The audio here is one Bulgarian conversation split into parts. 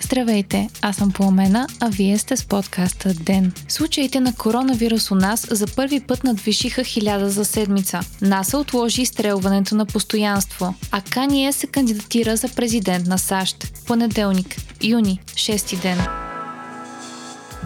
Здравейте, аз съм Пламена, а вие сте с подкаста ДЕН. Случаите на коронавирус у нас за първи път надвишиха хиляда за седмица. НАСА отложи изстрелването на постоянство, а Кание се кандидатира за президент на САЩ. Понеделник, юни, 6 ден.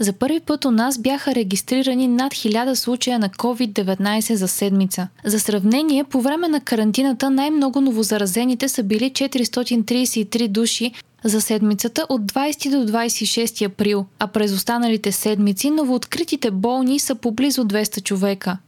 За първи път у нас бяха регистрирани над 1000 случая на COVID-19 за седмица. За сравнение, по време на карантината най-много новозаразените са били 433 души, за седмицата от 20 до 26 април, а през останалите седмици новооткритите болни са поблизо 200 човека.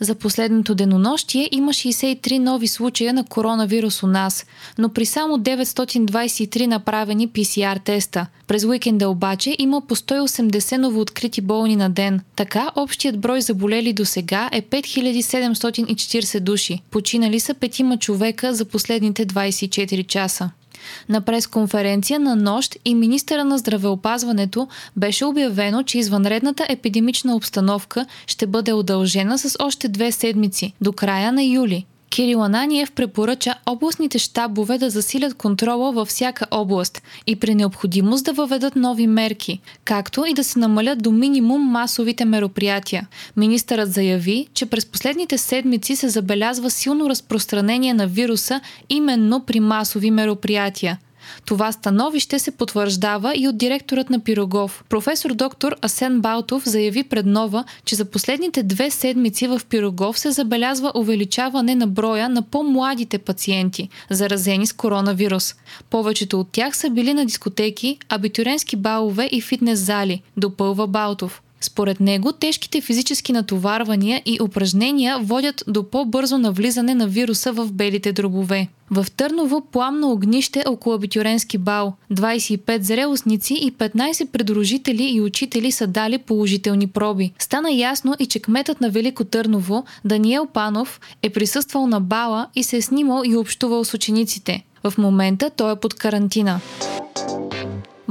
За последното денонощие има 63 нови случая на коронавирус у нас, но при само 923 направени PCR теста. През уикенда обаче има по 180 новооткрити болни на ден. Така общият брой заболели до сега е 5740 души. Починали са петима човека за последните 24 часа. На пресконференция на нощ и министъра на здравеопазването беше обявено, че извънредната епидемична обстановка ще бъде удължена с още две седмици до края на юли. Кирил Ананиев препоръча областните щабове да засилят контрола във всяка област и при необходимост да въведат нови мерки, както и да се намалят до минимум масовите мероприятия. Министърът заяви, че през последните седмици се забелязва силно разпространение на вируса именно при масови мероприятия – това становище се потвърждава и от директорът на Пирогов. Професор доктор Асен Балтов заяви пред Нова, че за последните две седмици в Пирогов се забелязва увеличаване на броя на по-младите пациенти, заразени с коронавирус. Повечето от тях са били на дискотеки, абитуренски балове и фитнес зали, допълва Балтов. Според него, тежките физически натоварвания и упражнения водят до по-бързо навлизане на вируса в белите дробове. В Търново пламно огнище около абитюренски бал. 25 зрелостници и 15 предружители и учители са дали положителни проби. Стана ясно и че кметът на Велико Търново, Даниел Панов, е присъствал на бала и се е снимал и общувал с учениците. В момента той е под карантина.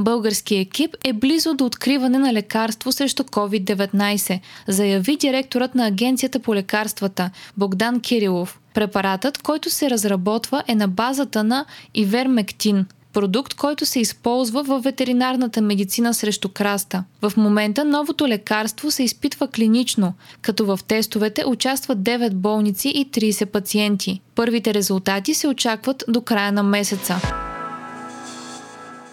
Българския екип е близо до откриване на лекарство срещу COVID-19, заяви директорът на Агенцията по лекарствата Богдан Кирилов. Препаратът, който се разработва е на базата на ивермектин, продукт, който се използва в ветеринарната медицина срещу краста. В момента новото лекарство се изпитва клинично, като в тестовете участват 9 болници и 30 пациенти. Първите резултати се очакват до края на месеца.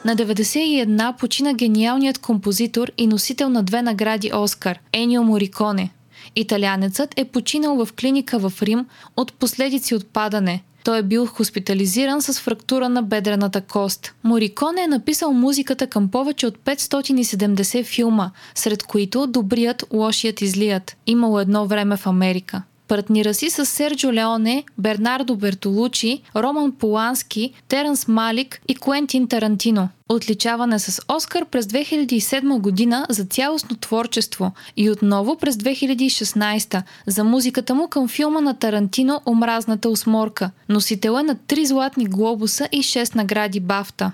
На 91 почина гениалният композитор и носител на две награди Оскар – Енио Мориконе. Италянецът е починал в клиника в Рим от последици от падане. Той е бил хоспитализиран с фрактура на бедрената кост. Мориконе е написал музиката към повече от 570 филма, сред които Добрият, лошият излият. Имало едно време в Америка. Партнира си с Серджо Леоне, Бернардо Бертолучи, Роман Полански, Теренс Малик и Куентин Тарантино. Отличаване с Оскар през 2007 година за цялостно творчество и отново през 2016 за музиката му към филма на Тарантино Омразната осморка. Носител е на три златни глобуса и 6 награди Бафта.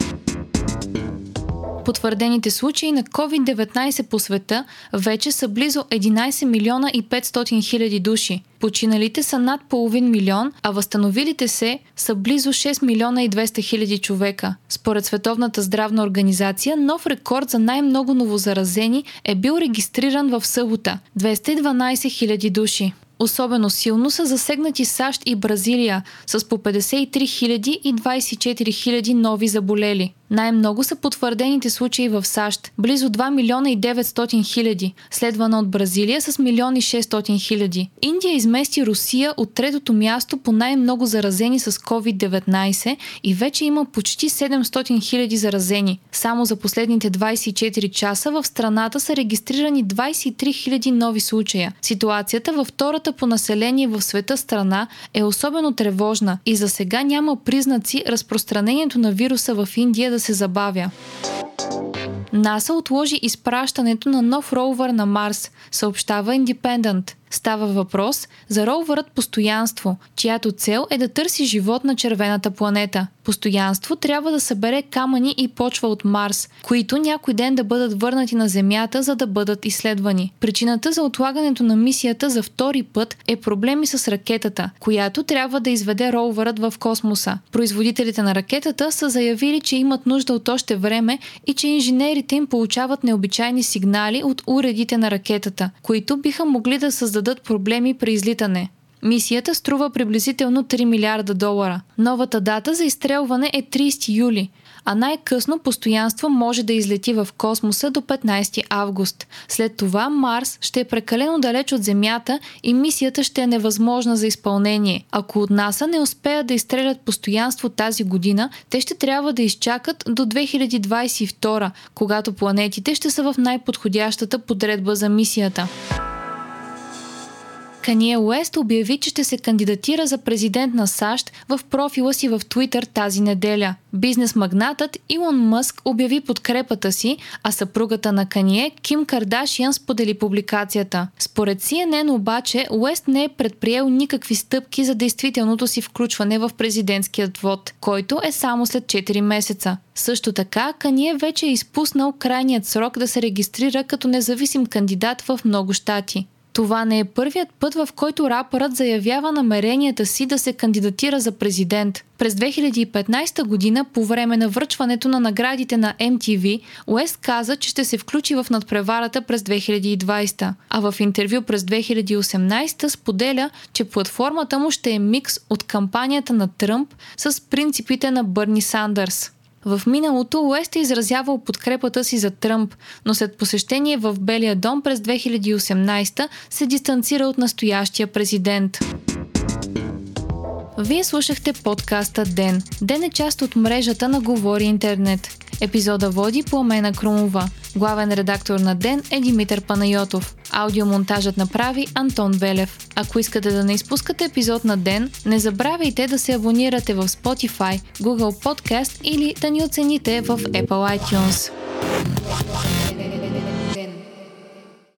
Потвърдените случаи на COVID-19 по света вече са близо 11 милиона и 500 хиляди души. Починалите са над половин милион, а възстановилите се са близо 6 милиона и 200 хиляди човека. Според Световната здравна организация, нов рекорд за най-много новозаразени е бил регистриран в събота – 212 хиляди души. Особено силно са засегнати САЩ и Бразилия с по 53 000 и 24 000 нови заболели. Най-много са потвърдените случаи в САЩ – близо 2 милиона и 900 хиляди, следвана от Бразилия с милиони 600 хиляди. Индия измести Русия от третото място по най-много заразени с COVID-19 и вече има почти 700 хиляди заразени. Само за последните 24 часа в страната са регистрирани 23 хиляди нови случая. Ситуацията във втората по население в света страна е особено тревожна и за сега няма признаци разпространението на вируса в Индия да се забавя. НАСА отложи изпращането на нов роувър на Марс, съобщава Independent. Става въпрос за ровърът Постоянство, чиято цел е да търси живот на червената планета. Постоянство трябва да събере камъни и почва от Марс, които някой ден да бъдат върнати на Земята, за да бъдат изследвани. Причината за отлагането на мисията за втори път е проблеми с ракетата, която трябва да изведе ровърът в космоса. Производителите на ракетата са заявили, че имат нужда от още време и че инженерите им получават необичайни сигнали от уредите на ракетата, които биха могли да създадат проблеми при излитане. Мисията струва приблизително 3 милиарда долара. Новата дата за изстрелване е 30 юли, а най-късно постоянство може да излети в космоса до 15 август. След това Марс ще е прекалено далеч от Земята и мисията ще е невъзможна за изпълнение. Ако от НАСА не успеят да изстрелят постоянство тази година, те ще трябва да изчакат до 2022, когато планетите ще са в най-подходящата подредба за мисията. Кания Уест обяви, че ще се кандидатира за президент на САЩ в профила си в Твитър тази неделя. Бизнес магнатът Илон Мъск обяви подкрепата си, а съпругата на Кание, Ким Кардашиан, сподели публикацията. Според CNN обаче, Уест не е предприел никакви стъпки за действителното си включване в президентският вод, който е само след 4 месеца. Също така, Кание вече е изпуснал крайният срок да се регистрира като независим кандидат в много щати. Това не е първият път, в който рапърът заявява намеренията си да се кандидатира за президент. През 2015 година, по време на връчването на наградите на MTV, Уест каза, че ще се включи в надпреварата през 2020, а в интервю през 2018 споделя, че платформата му ще е микс от кампанията на Тръмп с принципите на Бърни Сандърс. В миналото Уест е изразявал подкрепата си за Тръмп, но след посещение в Белия дом през 2018 се дистанцира от настоящия президент. Вие слушахте подкаста Ден. Ден е част от мрежата на Говори Интернет. Епизода води Пламена Крумова. Главен редактор на Ден е Димитър Панайотов. Аудиомонтажът направи Антон Велев. Ако искате да не изпускате епизод на Ден, не забравяйте да се абонирате в Spotify, Google Podcast или да ни оцените в Apple iTunes.